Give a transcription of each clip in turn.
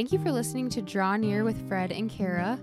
Thank you for listening to Draw Near with Fred and Kara.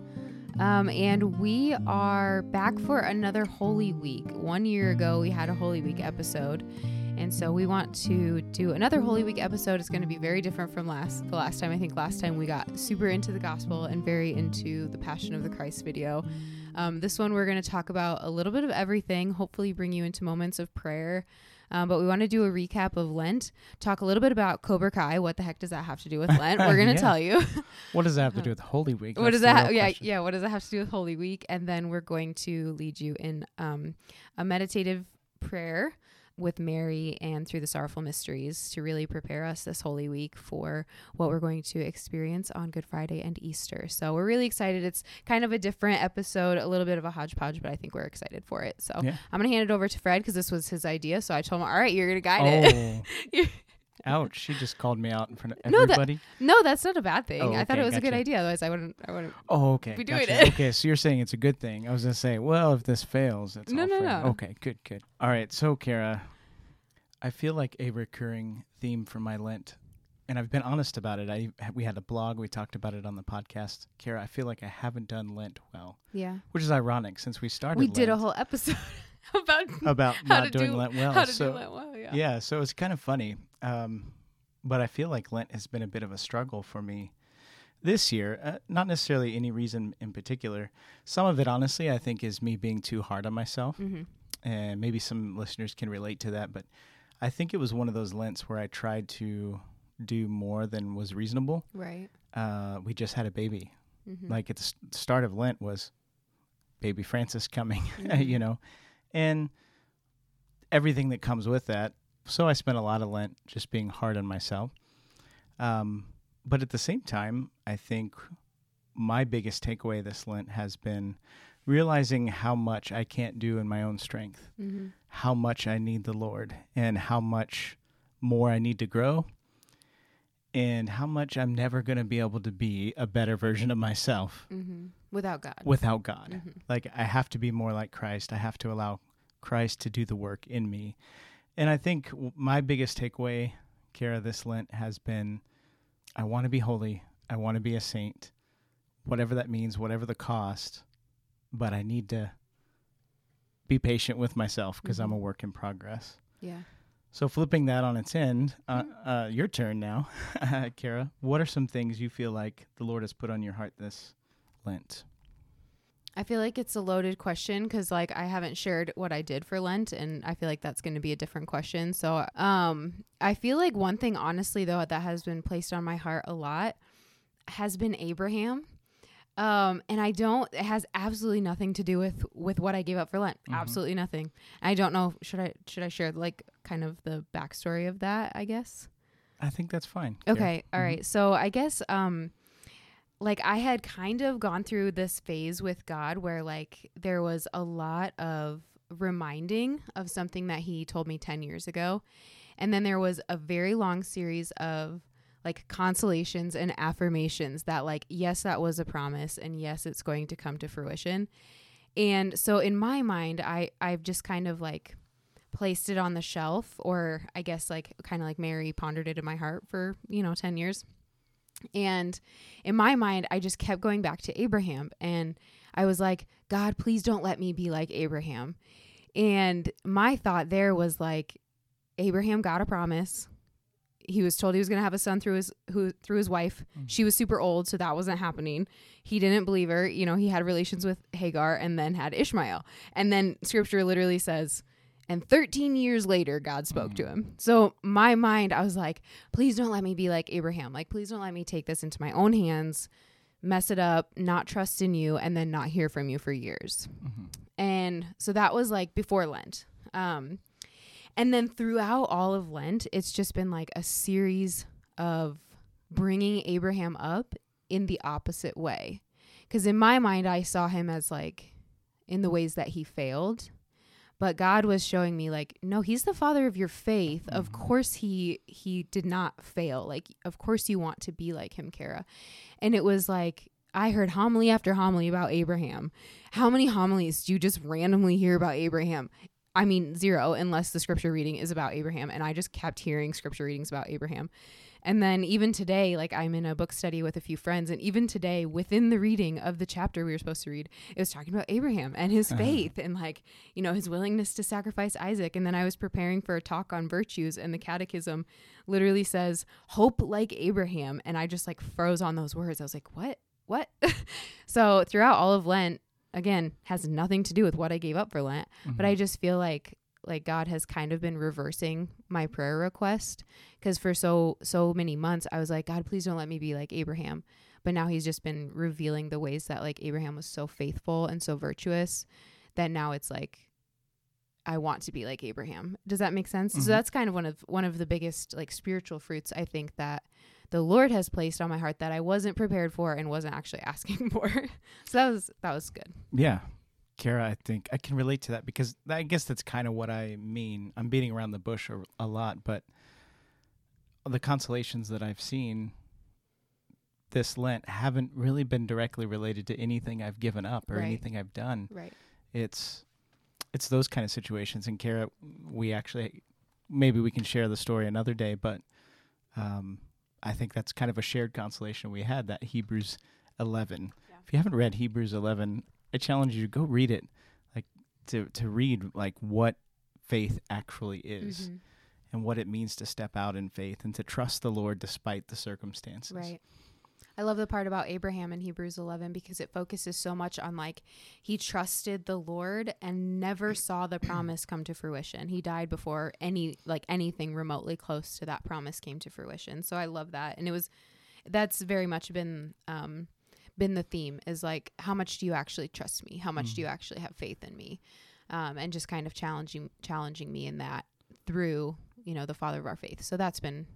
Um, and we are back for another Holy Week. One year ago, we had a Holy Week episode. And so we want to do another Holy Week episode. It's going to be very different from last the last time. I think last time we got super into the gospel and very into the Passion of the Christ video. Um, this one we're going to talk about a little bit of everything. Hopefully, bring you into moments of prayer. Um, but we want to do a recap of Lent, talk a little bit about Cobra Kai. What the heck does that have to do with Lent? We're going to Yeah. tell you. What does that have to do with Holy Week? what does That's that? Ha- yeah, question. yeah. What does that have to do with Holy Week? And then we're going to lead you in um, a meditative prayer with Mary and through the sorrowful mysteries to really prepare us this Holy Week for what we're going to experience on Good Friday and Easter. So we're really excited. It's kind of a different episode, a little bit of a hodgepodge, but I think we're excited for it. So Yeah. I'm gonna hand it over to Fred because this was his idea. So I told him, "All right, you're gonna guide it." Oh. Ouch. She just called me out in front of No, that- everybody. no, that's not a bad thing. Oh, I thought it was a good idea. Otherwise, I wouldn't. I wouldn't. Oh, okay. Be doing gotcha. it. Okay, so you're saying it's a good thing. I was going to say, well, if this fails, it's No, all no, no. Okay, good, good. All right, so Kara, I feel like a recurring theme for my Lent, and I've been honest about it. I we had a blog, we talked about it on the podcast. Kara, I feel like I haven't done Lent well, Yeah, which is ironic since we started we did a whole episode about about how not doing do Lent well. how to so do Lent well. Yeah. yeah, so it's kind of funny. Um, but I feel like Lent has been a bit of a struggle for me this year. Uh, not necessarily any reason in particular. Some of it, honestly, I think is me being too hard on myself. Mm-hmm. And maybe some listeners can relate to that. But I think it was one of those Lents where I tried to do more than was reasonable. Right. Uh, we just had a baby. Mm-hmm. Like at the start of Lent was baby Francis coming, Mhm. you know, and everything that comes with that. So I spent a lot of Lent just being hard on myself. Um, but at the same time, I think my biggest takeaway this Lent has been realizing how much I can't do in my own strength, mm-hmm. how much I need the Lord, and how much more I need to grow, and how much I'm never going to be able to be a better version of myself Mm-hmm. Without God. without God. Mhm. Like I have to be more like Christ. I have to allow Christ to do the work in me. And I think my biggest takeaway, Kara, this Lent has been I want to be holy. I want to be a saint, whatever that means, whatever the cost. But I need to be patient with myself because I'm a work in progress. yeah. So flipping that on its end, uh, uh, your turn now, Kara. What are some things you feel like the Lord has put on your heart this Lent? I feel like it's a loaded question because like I haven't shared what I did for Lent, and I feel like that's going to be a different question. So, um, I feel like one thing, honestly, though, that has been placed on my heart a lot has been Abraham. Um, and I don't. It has absolutely nothing to do with with what I gave up for Lent. Mhm. Absolutely nothing. I don't know. Should I should I share like kind of the backstory of that? I guess. I think that's fine. Okay, all Mhm. right. So I guess um like I had kind of gone through this phase with God where like there was a lot of reminding of something that he told me 10 years ago. And then there was a very long series of like consolations and affirmations that like yes that was a promise and yes it's going to come to fruition. And so in my mind I I've just kind of like placed it on the shelf or I guess like kind of like Mary pondered it in my heart for, you know, 10 years. And in my mind, I just kept going back to Abraham and I was like, God, please don't let me be like Abraham. And my thought there was like Abraham got a promise. He was told he was going to have a son through his who through his wife. Mm. She was super old, so that wasn't happening. He didn't believe her. You know, he had relations with Hagar and then had Ishmael. And then scripture literally says and 13 years later, God spoke to him. So, my mind, I was like, please don't let me be like Abraham. Like, please don't let me take this into my own hands, mess it up, not trust in you, and then not hear from you for years. Mhm. And so that was like before Lent. Um, and then throughout all of Lent, it's just been like a series of bringing Abraham up in the opposite way. Because in my mind, I saw him as like in the ways that he failed. But God was showing me like, no, he's the father of your faith. Of Mhm. course he he did not fail. Like, of course you want to be like him, Kara. And it was like I heard homily after homily about Abraham. How many homilies do you just randomly hear about Abraham? I mean, zero, unless the scripture reading is about Abraham. And I just kept hearing scripture readings about Abraham. And then even today, like I'm in a book study with a few friends, and even today, within the reading of the chapter we were supposed to read, it was talking about Abraham and his Uh-huh. faith and like, you know, his willingness to sacrifice Isaac. And then I was preparing for a talk on virtues, and the catechism literally says, hope like Abraham. And I just like froze on those words. I was like, what? What? so throughout all of Lent, again, has nothing to do with what I gave up for Lent, but I just feel like like God has kind of been reversing my prayer request because for so so many months I was like God please don't let me be like Abraham but now he's just been revealing the ways that like Abraham was so faithful and so virtuous that now it's like I want to be like Abraham. Does that make sense? Mhm. So that's kind of one of one of the biggest like spiritual fruits I think that the Lord has placed on my heart that I wasn't prepared for and wasn't actually asking for. so that was that was good. Yeah. Kara, I think I can relate to that because I guess that's kind of what I mean. I'm beating around the bush a, a lot, but the consolations that I've seen this Lent haven't really been directly related to anything I've given up or Right. anything I've done. Right. It's it's those kind of situations. And Kara, we actually maybe we can share the story another day, but um, I think that's kind of a shared consolation we had that Hebrews 11. Yeah. If you haven't read Hebrews 11, I challenge you to go read it, like to to read like what faith actually is Mhm. and what it means to step out in faith and to trust the Lord despite the circumstances. Right. I love the part about Abraham in Hebrews 11 because it focuses so much on like he trusted the Lord and never saw the promise come to fruition. He died before any like anything remotely close to that promise came to fruition. So I love that. And it was that's very much been um been the theme is like how much do you actually trust me? How much do you actually have faith in me? Um and just kind of challenging challenging me in that through, you know, the father of our faith. So that's been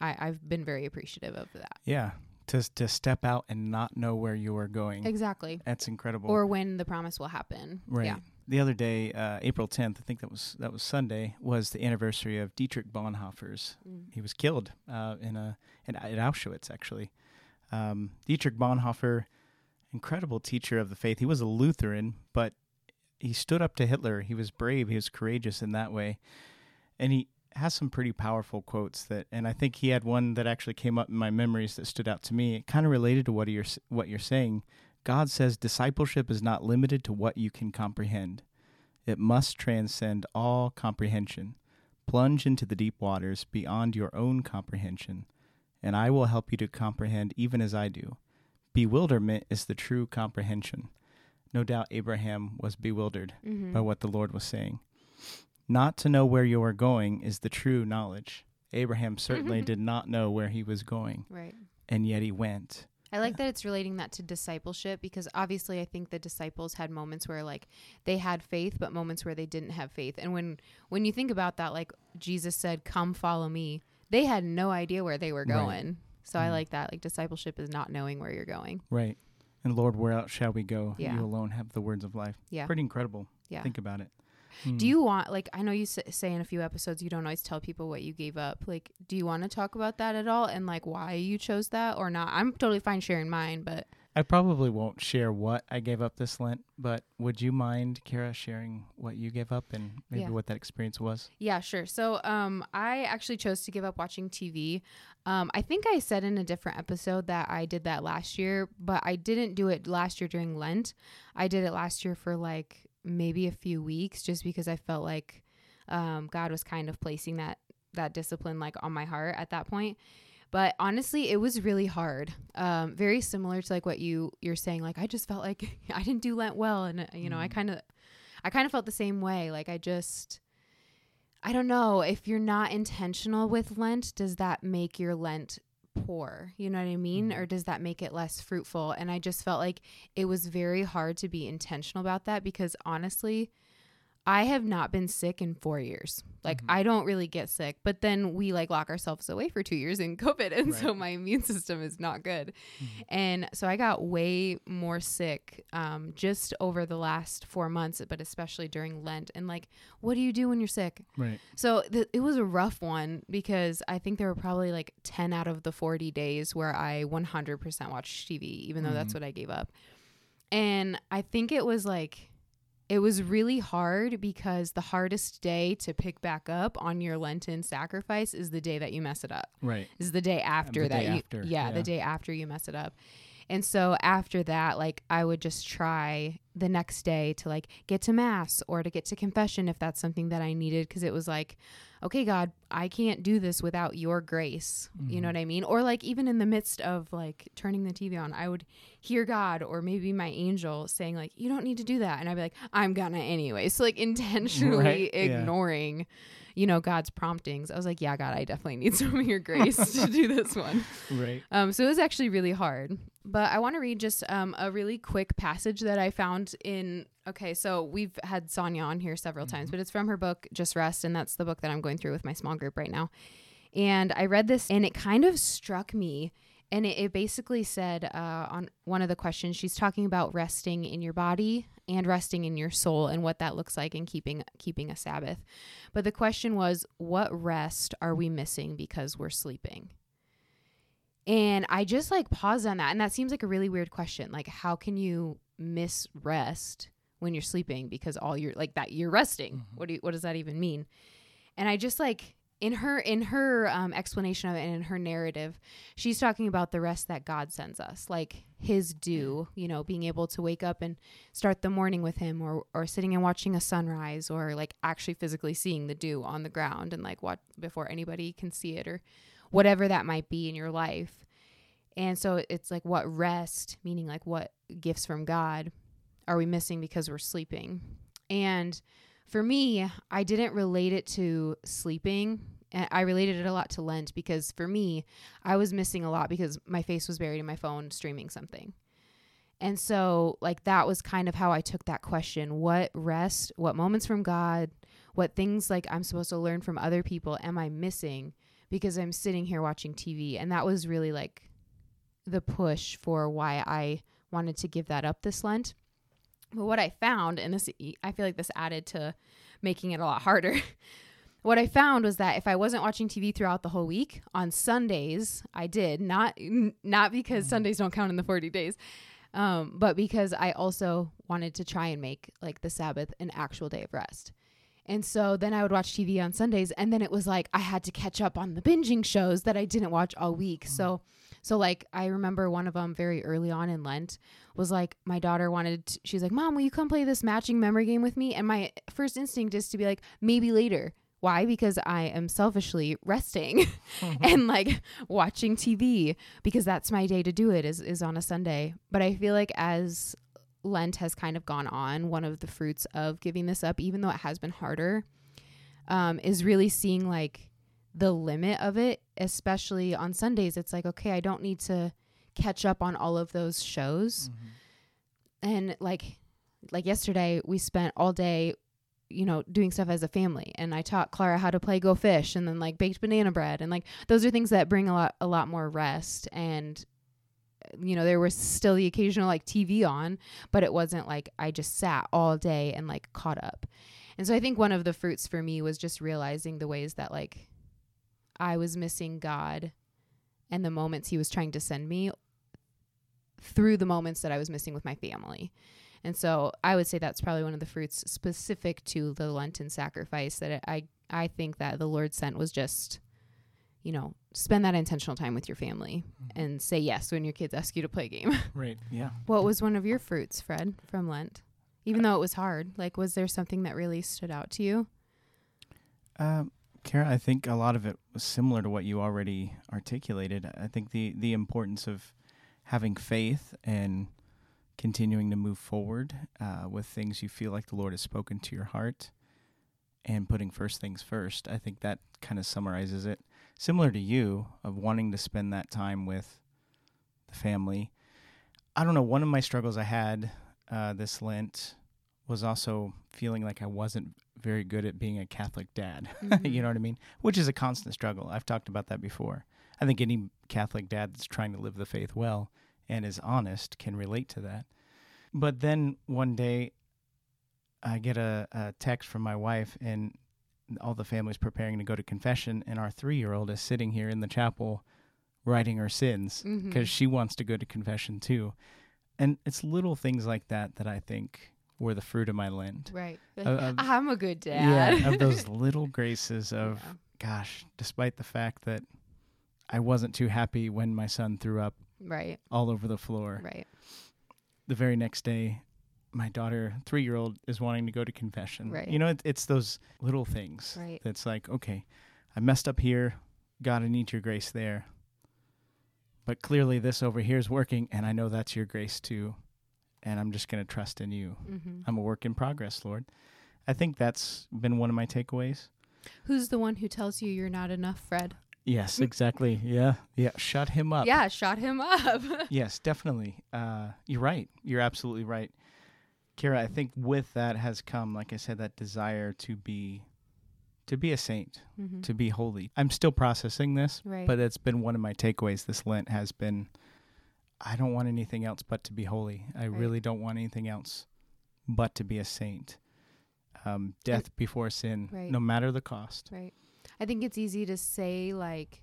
I, I've been very appreciative of that. Yeah. To to step out and not know where you are going. Exactly. That's incredible. Or when the promise will happen. Right. Yeah. The other day, uh, April 10th, I think that was that was Sunday, was the anniversary of Dietrich Bonhoeffer's. Mm. He was killed uh, in a in, at Auschwitz, actually. Um, Dietrich Bonhoeffer, incredible teacher of the faith. He was a Lutheran, but he stood up to Hitler. He was brave. He was courageous in that way, and he has some pretty powerful quotes that. And I think he had one that actually came up in my memories that stood out to me. It kind of related to what you're what you're saying. God says discipleship is not limited to what you can comprehend. It must transcend all comprehension. Plunge into the deep waters beyond your own comprehension, and I will help you to comprehend even as I do. Bewilderment is the true comprehension. No doubt Abraham was bewildered Mhm. by what the Lord was saying. Not to know where you are going is the true knowledge. Abraham certainly did not know where he was going, Right. and yet he went. I like that it's relating that to discipleship because obviously I think the disciples had moments where like they had faith but moments where they didn't have faith. And when when you think about that like Jesus said come follow me, they had no idea where they were Right. going. So I Mhm. like that. Like discipleship is not knowing where you're going. Right. And Lord, where else shall we go? Yeah. You alone have the words of life. Yeah. Pretty incredible. Yeah. Think about it. Do Hmm. you want like I know you s- say in a few episodes you don't always tell people what you gave up. Like do you want to talk about that at all and like why you chose that or not? I'm totally fine sharing mine, but I probably won't share what I gave up this Lent, but would you mind, Kara, sharing what you gave up and maybe Yeah. what that experience was? Yeah, sure. So, um, I actually chose to give up watching TV. Um, I think I said in a different episode that I did that last year, but I didn't do it last year during Lent. I did it last year for like maybe a few weeks, just because I felt like um, God was kind of placing that that discipline like on my heart at that point. But honestly, it was really hard. Um, very similar to like what you you're saying. Like I just felt like I didn't do Lent well, and uh, you know I Mhm. kind of I kind of felt the same way. Like I just I don't know if you're not intentional with Lent, does that make your Lent poor? You know what I mean? Mhm. Or does that make it less fruitful? And I just felt like it was very hard to be intentional about that because honestly, I have not been sick in four years. Like Mhm. I don't really get sick, but then we like lock ourselves away for two years in COVID, and so my immune system is not good. Mhm. And so I got way more sick um, just over the last four months, but especially during Lent. And like, what do you do when you're sick? Right. So th- it was a rough one because I think there were probably like 10 out of the 40 days where I 100% watched TV, even though that's Mhm. what I gave up. And I think it was like, it was really hard because the hardest day to pick back up on your Lenten sacrifice is the day that you mess it up. Right. Is the day after the that day you after, yeah, yeah. the day after you mess it up. And so after that, like I would just try the next day to like get to mass or to get to confession if that's something that I needed because it was like, okay, God, I can't do this without your grace. You know Mhm. what I mean? Or like even in the midst of like turning the TV on, I would hear God or maybe my angel saying like, you don't need to do that, and I'd be like, I'm gonna anyway. So like intentionally Right, yeah. ignoring. You know God's promptings. I was like, "Yeah, God, I definitely need some of your grace to do this one." Right. Um, so it was actually really hard. But I want to read just um, a really quick passage that I found in. Okay, so we've had Sonia on here several times, but it's from her book Just Rest, and that's the book that I'm going through with my small group right now. And I read this, and it kind of struck me. And it, it basically said uh, on one of the questions, she's talking about resting in your body and resting in your soul, and what that looks like in keeping keeping a Sabbath. But the question was, what rest are we missing because we're sleeping? And I just like paused on that. And that seems like a really weird question. Like, how can you miss rest when you're sleeping because all you're like that you're resting? Mhm. What do you, what does that even mean? And I just like in her in her um, explanation of it and in her narrative, she's talking about the rest that God sends us, like His dew. You know, being able to wake up and start the morning with Him, or or sitting and watching a sunrise, or like actually physically seeing the dew on the ground and like what before anybody can see it, or whatever that might be in your life. And so it's like what rest, meaning like what gifts from God are we missing because we're sleeping? And for me, I didn't relate it to sleeping. I related it a lot to Lent because for me, I was missing a lot because my face was buried in my phone streaming something. And so, like, that was kind of how I took that question what rest, what moments from God, what things like I'm supposed to learn from other people am I missing because I'm sitting here watching TV? And that was really like the push for why I wanted to give that up this Lent. But what I found, and this, I feel like this added to making it a lot harder. what I found was that if I wasn't watching TV throughout the whole week, on Sundays I did not n- not because Sundays don't count in the 40 days, um, but because I also wanted to try and make like the Sabbath an actual day of rest. And so then I would watch TV on Sundays, and then it was like I had to catch up on the binging shows that I didn't watch all week. Mm. So, so like I remember one of them very early on in Lent was like my daughter wanted. To, she's like, "Mom, will you come play this matching memory game with me?" And my first instinct is to be like, "Maybe later." Why? Because I am selfishly resting mm-hmm. and like watching TV because that's my day to do it is is on a Sunday. But I feel like as Lent has kind of gone on, one of the fruits of giving this up, even though it has been harder, um, is really seeing like the limit of it, especially on Sundays. It's like, okay, I don't need to catch up on all of those shows. And like like yesterday we spent all day you know doing stuff as a family and I taught Clara how to play go fish and then like baked banana bread and like those are things that bring a lot a lot more rest and you know there was still the occasional like TV on but it wasn't like I just sat all day and like caught up. And so I think one of the fruits for me was just realizing the ways that like I was missing God and the moments he was trying to send me through the moments that I was missing with my family. And so I would say that's probably one of the fruits specific to the Lenten sacrifice that I I think that the Lord sent was just you know, spend that intentional time with your family and say yes when your kids ask you to play a game. Right. Yeah. what was one of your fruits, Fred, from Lent? Even though it was hard, like was there something that really stood out to you? Um, Kara, I think a lot of it was similar to what you already articulated. I think the the importance of having faith and continuing to move forward uh, with things you feel like the Lord has spoken to your heart, and putting first things first. I think that kind of summarizes it. Similar to you, of wanting to spend that time with the family. I don't know. One of my struggles I had uh, this Lent was also feeling like I wasn't very good at being a Catholic dad. Mhm. you know what I mean? Which is a constant struggle. I've talked about that before. I think any Catholic dad that's trying to live the faith well and is honest can relate to that. But then one day, I get a, a text from my wife, and all the family's preparing to go to confession, and our three year old is sitting here in the chapel writing her sins because Mhm. she wants to go to confession too. And it's little things like that that I think were the fruit of my Lent. Right. Uh, uh, I'm a good dad. Yeah, of those little graces of, Yeah. gosh, despite the fact that I wasn't too happy when my son threw up Right. all over the floor. Right. The very next day, my daughter, three year old, is wanting to go to confession. Right. You know, it, it's those little things Right. that's like, okay, I messed up here. God, I need your grace there. But clearly, this over here is working, and I know that's your grace too. And I'm just going to trust in you. hmm I'm a work in progress, Lord. I think that's been one of my takeaways. Who's the one who tells you you're not enough, Fred? Yes, exactly. Yeah. Yeah. Shut him up. Yeah, shot him up. Yes, definitely. Uh, you're right. You're absolutely right. Kara, I think with that has come, like I said, that desire to be to be a saint, Mhm. to be holy. I'm still processing this, Right. but it's been one of my takeaways this Lent has been I don't want anything else but to be holy. I Right. really don't want anything else but to be a saint. Um, death before sin, Right. no matter the cost. Right. I think it's easy to say like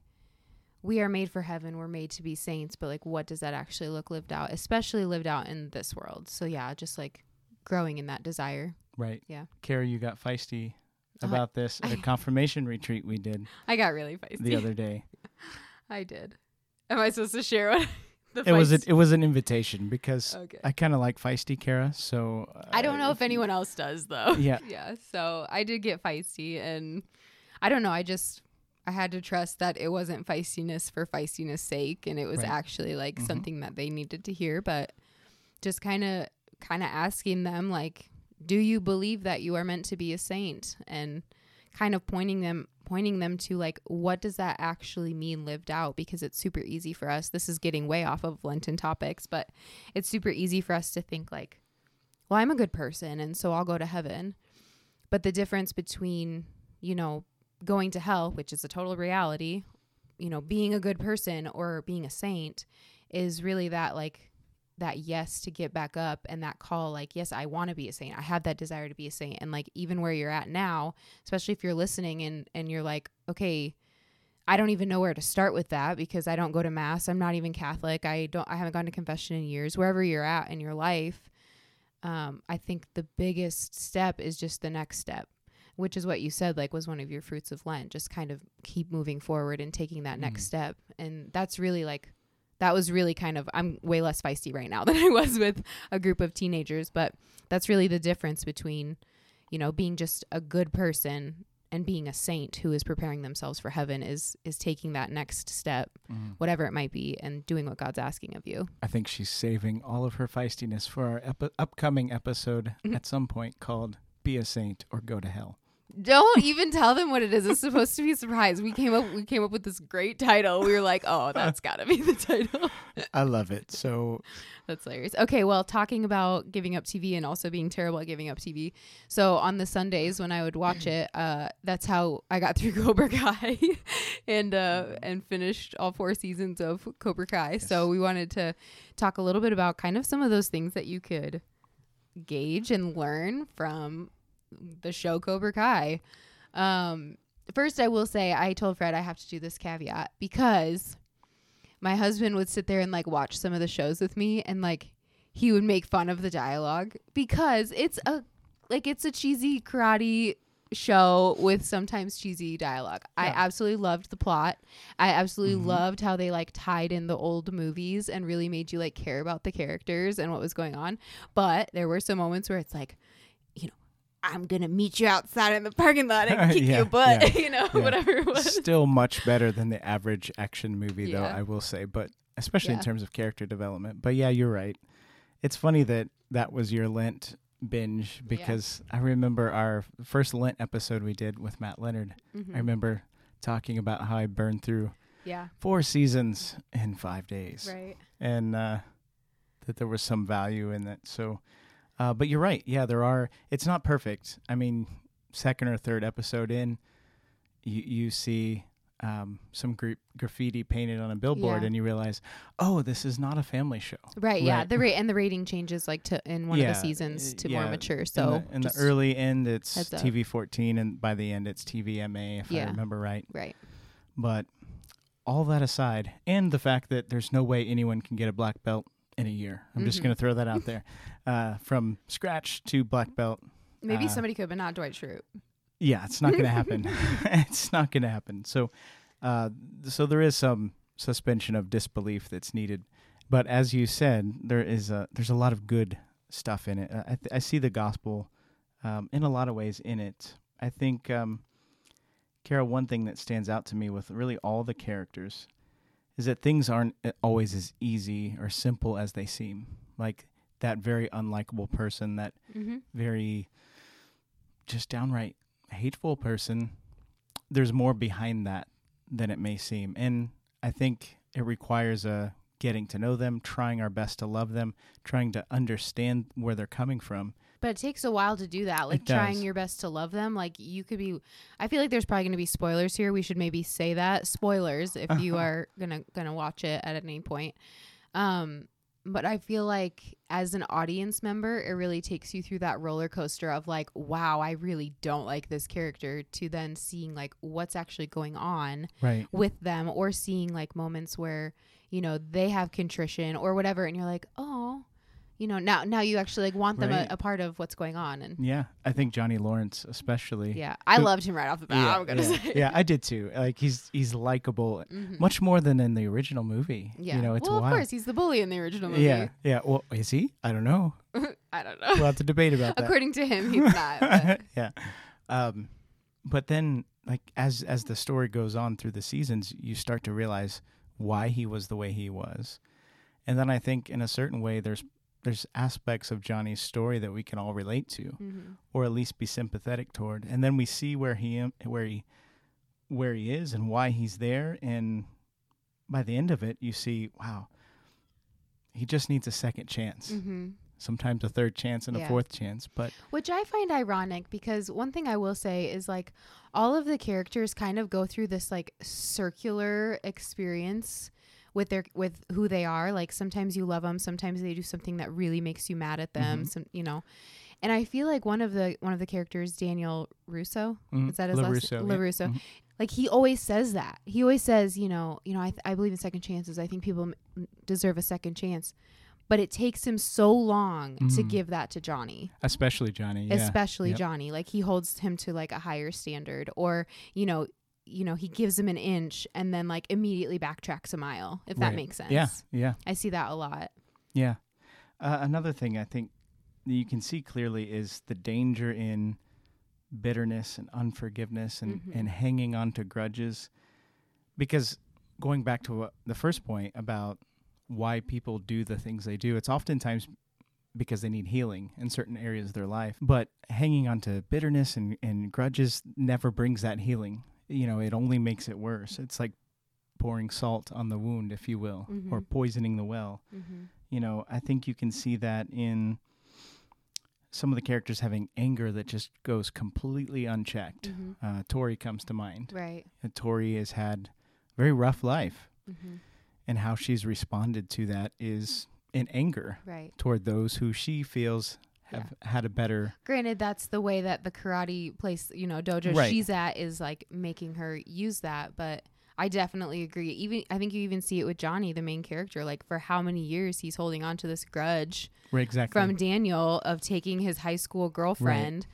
we are made for heaven, we're made to be saints, but like what does that actually look lived out, especially lived out in this world. So yeah, just like growing in that desire. Right. Yeah. Kara, you got feisty Uh, about this at a confirmation retreat we did I got really feisty. the other day. I did. Am I supposed to share what the It was a, it was an invitation because Okay. I kind of like feisty Kara, so uh, I don't know if anyone else does though. Yeah. yeah. So I did get feisty and I don't know, I just I had to trust that it wasn't feistiness for feistiness sake and it was Right. actually like Mhm. something that they needed to hear, but just kind of kind of asking them like do you believe that you are meant to be a saint? And kind of pointing them pointing them to like what does that actually mean lived out? Because it's super easy for us this is getting way off of lenten topics but it's super easy for us to think like well i'm a good person and so i'll go to heaven. But the difference between you know going to hell which is a total reality you know being a good person or being a saint is really that like that yes to get back up and that call like yes i want to be a saint. I have that desire to be a saint. And like even where you're at now especially if you're listening and and you're like okay i don't even know where to start with that because i don't go to mass. I'm not even catholic. I don't i haven't gone to confession in years. Wherever you're at in your life um, i think the biggest step is just the next step which is what you said like was one of your fruits of lent just kind of keep moving forward and taking that next Mhm. step. And that's really like that was really kind of I'm way less feisty right now than I was with a group of teenagers, but that's really the difference between, you know, being just a good person and being a saint who is preparing themselves for heaven is is taking that next step, Mhm. whatever it might be, and doing what God's asking of you. I think she's saving all of her feistiness for our epi- upcoming episode Mhm. at some point called "Be a Saint or Go to Hell." Don't even tell them what it is. It's supposed to be a surprise. We came up we came up with this great title. We were like, "Oh, that's got to be the title." I love it. So That's hilarious. Okay, well, talking about giving up TV and also being terrible at giving up TV. So on the Sundays when I would watch it, uh, that's how I got through Cobra Kai, and uh, and finished all four seasons of Cobra Kai. So we wanted to talk a little bit about kind of some of those things that you could gauge and learn from the show Cobra Kai. Um, first, I will say I told Fred I have to do this caveat because my husband would sit there and like watch some of the shows with me and like he would make fun of the dialogue because it's a like it's a cheesy karate show with sometimes cheesy dialogue. I absolutely loved the plot. I absolutely Mhm. loved how they like tied in the old movies and really made you like care about the characters and what was going on. But there were some moments where it's like, I'm gonna meet you outside in the parking lot and kick Yeah, your butt, yeah, you know, yeah. whatever it was. still much better than the average action movie, though I will say. But especially in terms of character development. But yeah, you're right. It's funny that that was your Lent binge because I remember our first Lent episode we did with Matt Leonard. Mhm. I remember talking about how I burned through Yeah. four seasons in five days, Right. and uh, that there was some value in that. So, uh, but you're right. Yeah, there are. It's not perfect. I mean, second or third episode in, you you see um, some gra- graffiti painted on a billboard, Yeah. and you realize, oh, this is not a family show. Right, yeah. The rate and the rating changes like to in one Yeah, of the seasons to more yeah, mature. in So the, in the early end, it's. TV 14, and by the end, it's TVMA, if I remember right. right, But all that aside, and the fact that there's no way anyone can get a black belt in a year. I'm just Mhm. going to throw that out there. Uh, from scratch to black belt. Maybe Uh, somebody could, but not Dwight Schrute. Yeah, it's not going to happen. it's not going to happen. So, uh, so there is some suspension of disbelief that's needed. But as you said, there is a there's a lot of good stuff in it. I, th- I see the gospel um, in a lot of ways in it. I think, um, Carol, one thing that stands out to me with really all the characters is that things aren't uh, always as easy or simple as they seem. Like that very unlikable person, that Mm-hmm. very just downright hateful person, there's more behind that than it may seem. And I think it requires a getting to know them, trying our best to love them, trying to understand where they're coming from. But it takes a while to do that. Like trying your best to love them. Like you could be. I feel like there's probably going to be spoilers here. We should maybe say that spoilers if you are gonna gonna watch it at any point. Um, but I feel like as an audience member, it really takes you through that roller coaster of like, wow, I really don't like this character, to then seeing like what's actually going on Right. with them, or seeing like moments where you know they have contrition or whatever, and you're like, oh, you know, now now you actually like want them Right. a, a part of what's going on, and Yeah. I think Johnny Lawrence especially. yeah, I So- loved him right off the bat. Yeah, yeah, say, yeah, I did too. Like he's he's likable Mhm. much more than in the original movie. Yeah, You know, it's well, wild. of course, he's the bully in the original movie. Yeah. Yeah. Well, is he? I don't know. I don't know. We'll have to debate about that. According to him, he's not. yeah. Um, but then, like as as the story goes on through the seasons, you start to realize why he was the way he was, and then I think in a certain way, there's there's aspects of Johnny's story that we can all relate to, Mhm. or at least be sympathetic toward, and then we see where he where he where he is and why he's there, and by the end of it, you see, wow, he just needs a second chance. Mhm. Sometimes a third chance and Yeah. a fourth chance, but Which I find ironic because one thing I will say is like all of the characters kind of go through this like circular experience with their with who they are. Like sometimes you love them, sometimes they do something that really makes you mad at them. Mhm. Some you know, and I feel like one of the one of the characters, Daniel Russo, mm, is that his last LaRusso, yeah. LaRusso. Mhm. like he always says that he always says you know you know i, th- I believe in second chances i think people m- deserve a second chance but it takes him so long to Mhm. give that to johnny especially Johnny. Yeah. especially Yep. johnny like he holds him to like a higher standard or you know you know he gives him an inch and then like immediately backtracks a mile if that makes sense Yeah, yeah, i see that a lot yeah. Uh, another thing I think you can see clearly is the danger in bitterness and unforgiveness and, Mhm. and hanging on to grudges. Because going back to what, the first point about why people do the things they do, it's oftentimes because they need healing in certain areas of their life. But hanging on to bitterness and, and grudges never brings that healing. You know, it only makes it worse. It's like pouring salt on the wound, if you will, or Mhm. poisoning the well mm-hmm. you know i think you can see that in some of the characters having anger that just goes completely unchecked Mm-hmm. uh, tori comes to mind right and tori has had a very rough life mm-hmm. and how she's responded to that is in anger right toward those who she feels have had a better granted that's the way that the karate place you know dojo Right. she's at is like making her use that but i definitely agree. Even i think you even see it with johnny the main character like for how many years he's holding on to this grudge right exactly. from daniel of taking his high school girlfriend.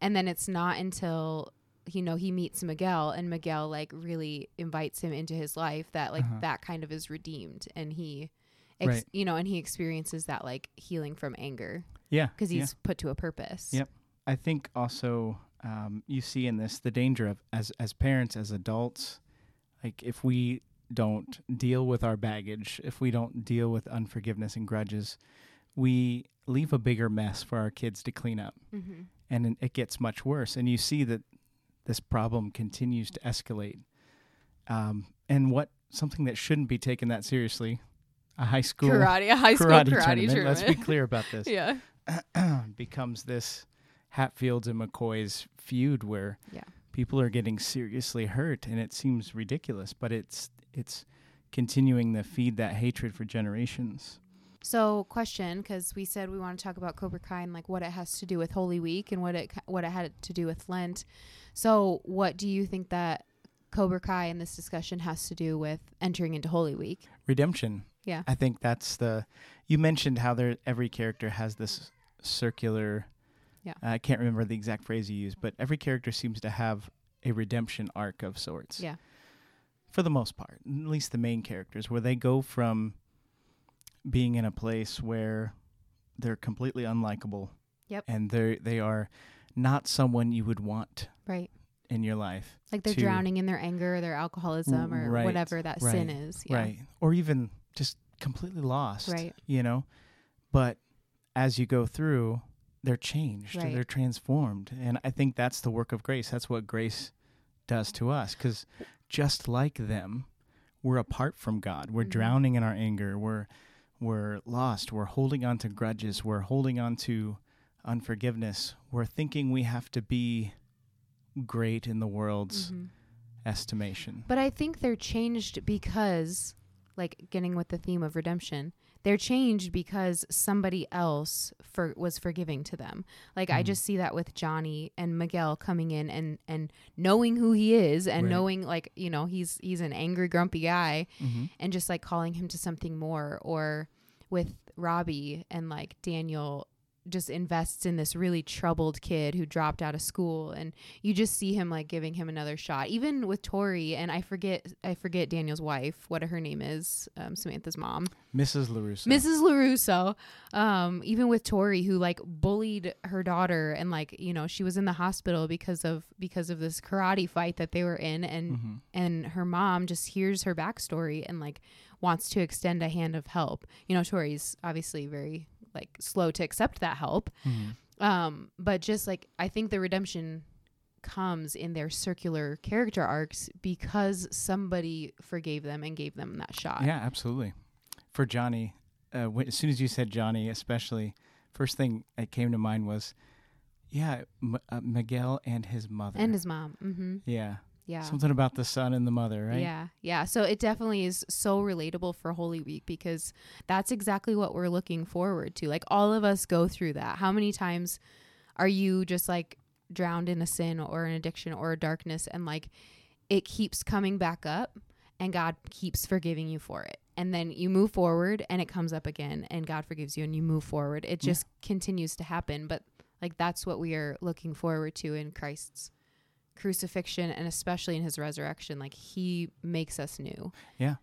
And then it's not until you know he meets miguel and miguel like really invites him into his life that like Uh-huh. that kind of is redeemed. And he ex- Right. you know and he experiences that like healing from anger yeah because yeah. he's put to a purpose Yep. I think also um, you see in this the danger of as as parents as adults, like if we don't deal with our baggage, if we don't deal with unforgiveness and grudges, we leave a bigger mess for our kids to clean up, mm-hmm. and it- gets much worse. And you see that this problem continues to escalate. Um, and what something that shouldn't be taken that seriously, a high school karate, a high school karate, karate, tournament. tournament. Let's be clear about this. yeah. becomes this Hatfields and McCoy's feud where Yeah. people are getting seriously hurt and it seems ridiculous, but it's it's continuing to feed that hatred for generations. So, question, because we said we want to talk about Cobra Kai and like what it has to do with Holy Week and what it what it had to do with Lent. So, what do you think that Cobra Kai in this discussion has to do with entering into Holy Week? Redemption. Yeah. I think that's the. You mentioned how there every character has this circular. Yeah. I can't remember the exact phrase you used, but every character seems to have a redemption arc of sorts. Yeah. For the most part, at least the main characters, where they go from being in a place where they're completely unlikable. Yep. And they they are not someone you would want Right. in your life. Like they're drowning in their anger, their alcoholism, or Right, whatever that sin is. Yeah. Right. Or even just completely lost. Right. You know? But as you go through, they're changed, Right. they're transformed. And I think that's the work of grace. That's what grace does to us. Because just like them, we're apart from God. We're Mhm. drowning in our anger. We're we're lost. We're holding on to grudges. We're holding on to unforgiveness. We're thinking we have to be great in the world's Mhm. estimation. But I think they're changed because, like, getting with the theme of redemption, they're changed because somebody else for was forgiving to them. Like I Mhm. just see that with Johnny and Miguel coming in and and knowing who he is and Right. knowing like you know he's he's an angry grumpy guy Mm-hmm. and just like calling him to something more or with Robbie and like Daniel just invests in this really troubled kid who dropped out of school and you just see him like giving him another shot even with Tori and I forget I forget Daniel's wife what her name is um, Samantha's mom Mrs. LaRusso. Mrs. LaRusso um even with Tori who like bullied her daughter and like you know she was in the hospital because of because of this karate fight that they were in and Mhm. and her mom just hears her backstory and like wants to extend a hand of help. You know, Tori's obviously very like slow to accept that help. Mhm. Um, but just like I think the redemption comes in their circular character arcs because somebody forgave them and gave them that shot. Yeah, absolutely. For Johnny, uh, when, as soon as you said Johnny, especially, first thing that came to mind was, yeah, M- uh, Miguel and his mother. And his mom. Mm-hmm. yeah. Yeah. something about the son and the mother, right? Yeah, yeah. So it definitely is so relatable for Holy Week because that's exactly what we're looking forward to. Like all of us go through that. How many times are you just like drowned in a sin or an addiction or a darkness and like it keeps coming back up and God keeps forgiving you for it. And then you move forward and it comes up again and God forgives you and you move forward. It Yeah. just continues to happen, but like that's what we are looking forward to in Christ's crucifixion and especially in his resurrection like he makes us new Yeah.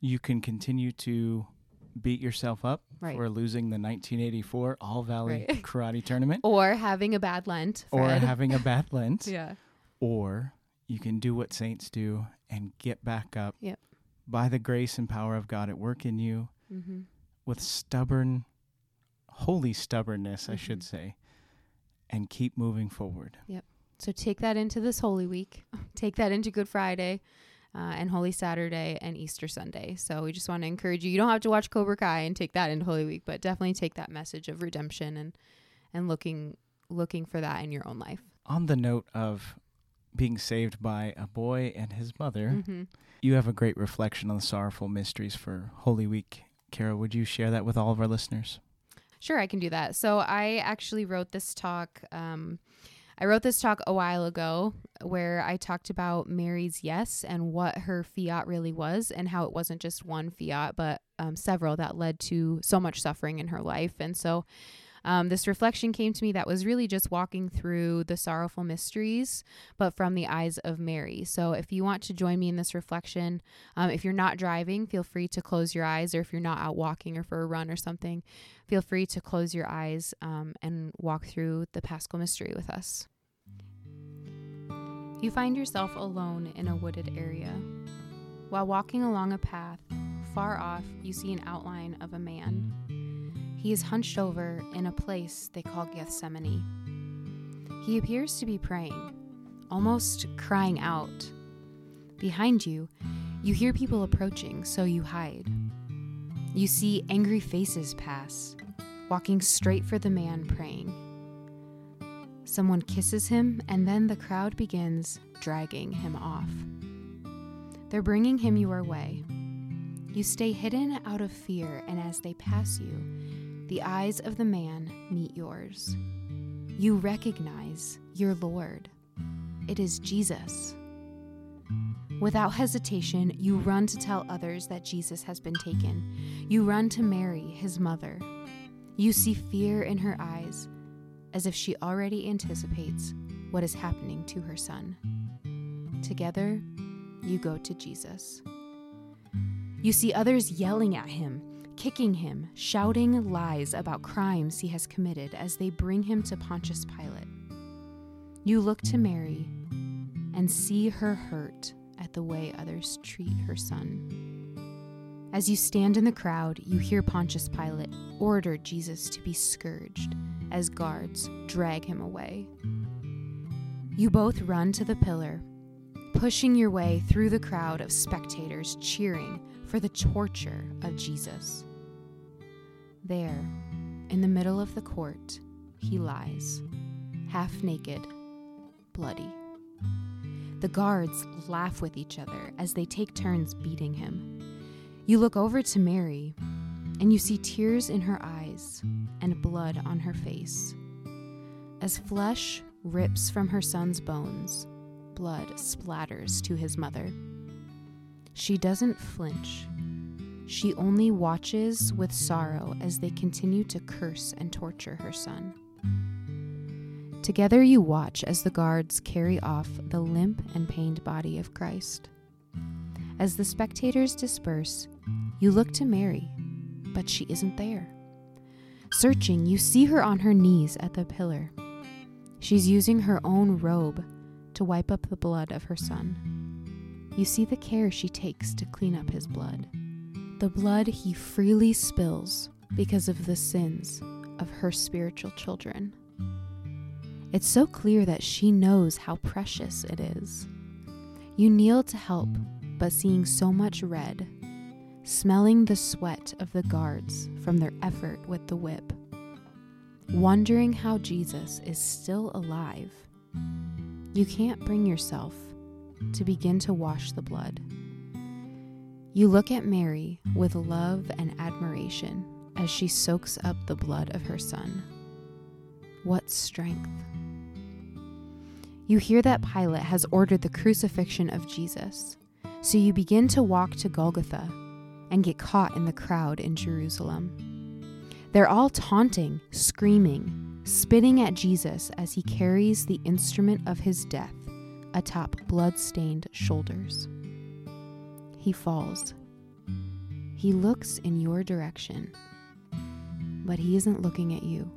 You can continue to beat yourself up Right. for losing the 1984 All Valley Right. Karate Tournament or having a bad lent or having a bad Lent, yeah or you can do what saints do and get back up Yep. by the grace and power of God at work in you mm-hmm. with stubborn, holy stubbornness, I should Mhm. say, and keep moving forward. So take that into this holy week take that into good friday uh, and holy saturday and easter sunday so we just want to encourage you you don't have to watch cobra kai and take that into holy week but definitely take that message of redemption and and looking looking for that in your own life On the note of being saved by a boy and his mother, mm-hmm. you have a great reflection on the sorrowful mysteries for Holy Week. Kara, would you share that with all of our listeners? Sure, I can do that. So I actually wrote this talk. Um, I wrote this talk a while ago where I talked about Mary's yes and what her fiat really was, and how it wasn't just one fiat, but um, several that led to so much suffering in her life. And so um, this reflection came to me that was really just walking through the sorrowful mysteries, but from the eyes of Mary. So if you want to join me in this reflection, um, if you're not driving, feel free to close your eyes, or if you're not out walking or for a run or something, feel free to close your eyes um, and walk through the Paschal mystery with us. You find yourself alone in a wooded area. While walking along a path, far off you see an outline of a man. He is hunched over in a place they call Gethsemane. He appears to be praying, almost crying out. Behind you, you hear people approaching, so you hide. You see angry faces pass, walking straight for the man praying. Someone kisses him, and then the crowd begins dragging him off. They're bringing him your way. You stay hidden out of fear, and as they pass you, the eyes of the man meet yours. You recognize your Lord. It is Jesus. Without hesitation, you run to tell others that Jesus has been taken. You run to Mary, his mother. You see fear in her eyes, as if she already anticipates what is happening to her son. Together, you go to Jesus. You see others yelling at him, kicking him, shouting lies about crimes he has committed as they bring him to Pontius Pilate. You look to Mary and see her hurt at the way others treat her son. As you stand in the crowd, you hear Pontius Pilate order Jesus to be scourged as guards drag him away. You both run to the pillar, pushing your way through the crowd of spectators cheering for the torture of Jesus. There, in the middle of the court, he lies, half naked, bloody. The guards laugh with each other as they take turns beating him. You look over to Mary, and you see tears in her eyes and blood on her face. As flesh rips from her son's bones, blood splatters to his mother. She doesn't flinch. She only watches with sorrow as they continue to curse and torture her son. Together you watch as the guards carry off the limp and pained body of Christ. As the spectators disperse, you look to Mary, but she isn't there. Searching, you see her on her knees at the pillar. She's using her own robe to wipe up the blood of her son. You see the care she takes to clean up his blood. The blood he freely spills because of the sins of her spiritual children. It's so clear that she knows how precious it is. You kneel to help, but seeing so much red, smelling the sweat of the guards from their effort with the whip, wondering how Jesus is still alive, you can't bring yourself to begin to wash the blood. You look at Mary with love and admiration as she soaks up the blood of her son. What strength! You hear that Pilate has ordered the crucifixion of Jesus, so you begin to walk to Golgotha and get caught in the crowd in Jerusalem. They're all taunting, screaming, spitting at Jesus as he carries the instrument of his death atop blood stained shoulders. He falls. He looks in your direction, but he isn't looking at you.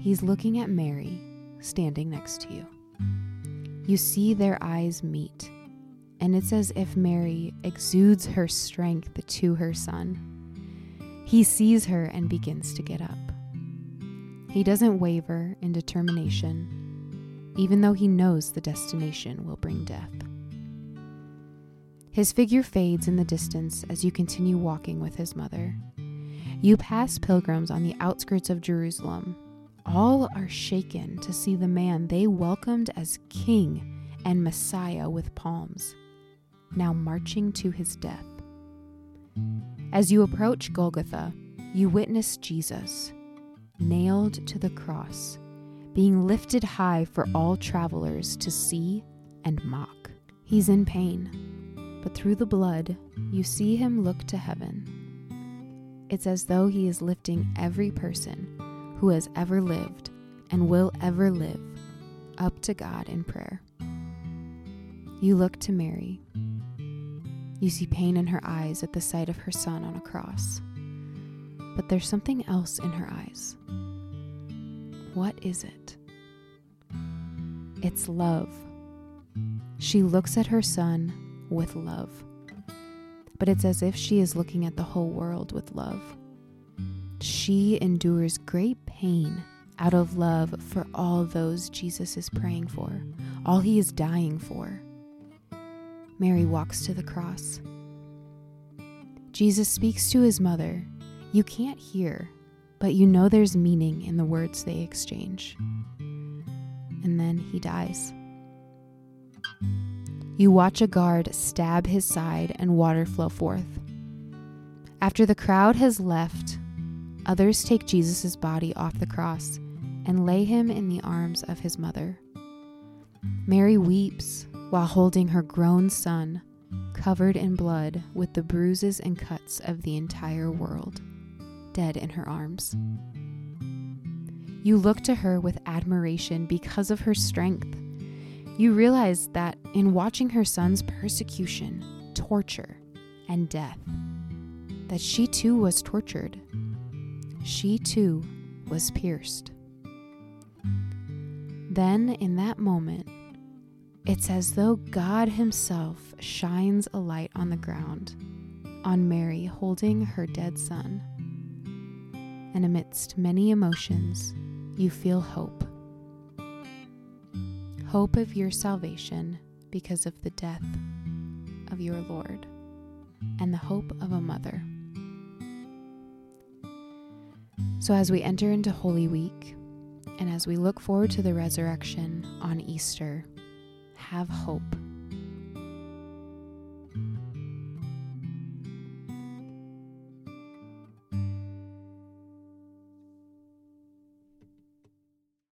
He's looking at Mary standing next to you. You see their eyes meet, and it's as if Mary exudes her strength to her son. He sees her and begins to get up. He doesn't waver in determination, even though he knows the destination will bring death. His figure fades in the distance as you continue walking with his mother. You pass pilgrims on the outskirts of Jerusalem all are shaken to see the man they welcomed as king and Messiah with palms, now marching to his death. As you approach Golgotha, you witness Jesus, nailed to the cross, being lifted high for all travelers to see and mock. He's in pain, but through the blood, you see him look to heaven. It's as though he is lifting every person who has ever lived and will ever live up to God in prayer. You look to Mary. You see pain in her eyes at the sight of her son on a cross. But there's something else in her eyes. What is it? It's love. She looks at her son with love. But it's as if she is looking at the whole world with love. She endures great pain out of love for all those Jesus is praying for, all he is dying for. Mary walks to the cross. Jesus speaks to his mother. You can't hear, but you know there's meaning in the words they exchange. And then he dies. You watch a guard stab his side and water flow forth. After the crowd has left, Others take Jesus' body off the cross and lay him in the arms of his mother. Mary weeps while holding her grown son, covered in blood with the bruises and cuts of the entire world, dead in her arms. You look to her with admiration because of her strength. You realize that in watching her son's persecution, torture, and death, that she too was tortured. She too was pierced. Then, in that moment, it's as though God Himself shines a light on the ground, on Mary holding her dead son. And amidst many emotions, you feel hope. Hope of your salvation because of the death of your Lord, and the hope of a mother. So, as we enter into Holy Week, and as we look forward to the resurrection on Easter, have hope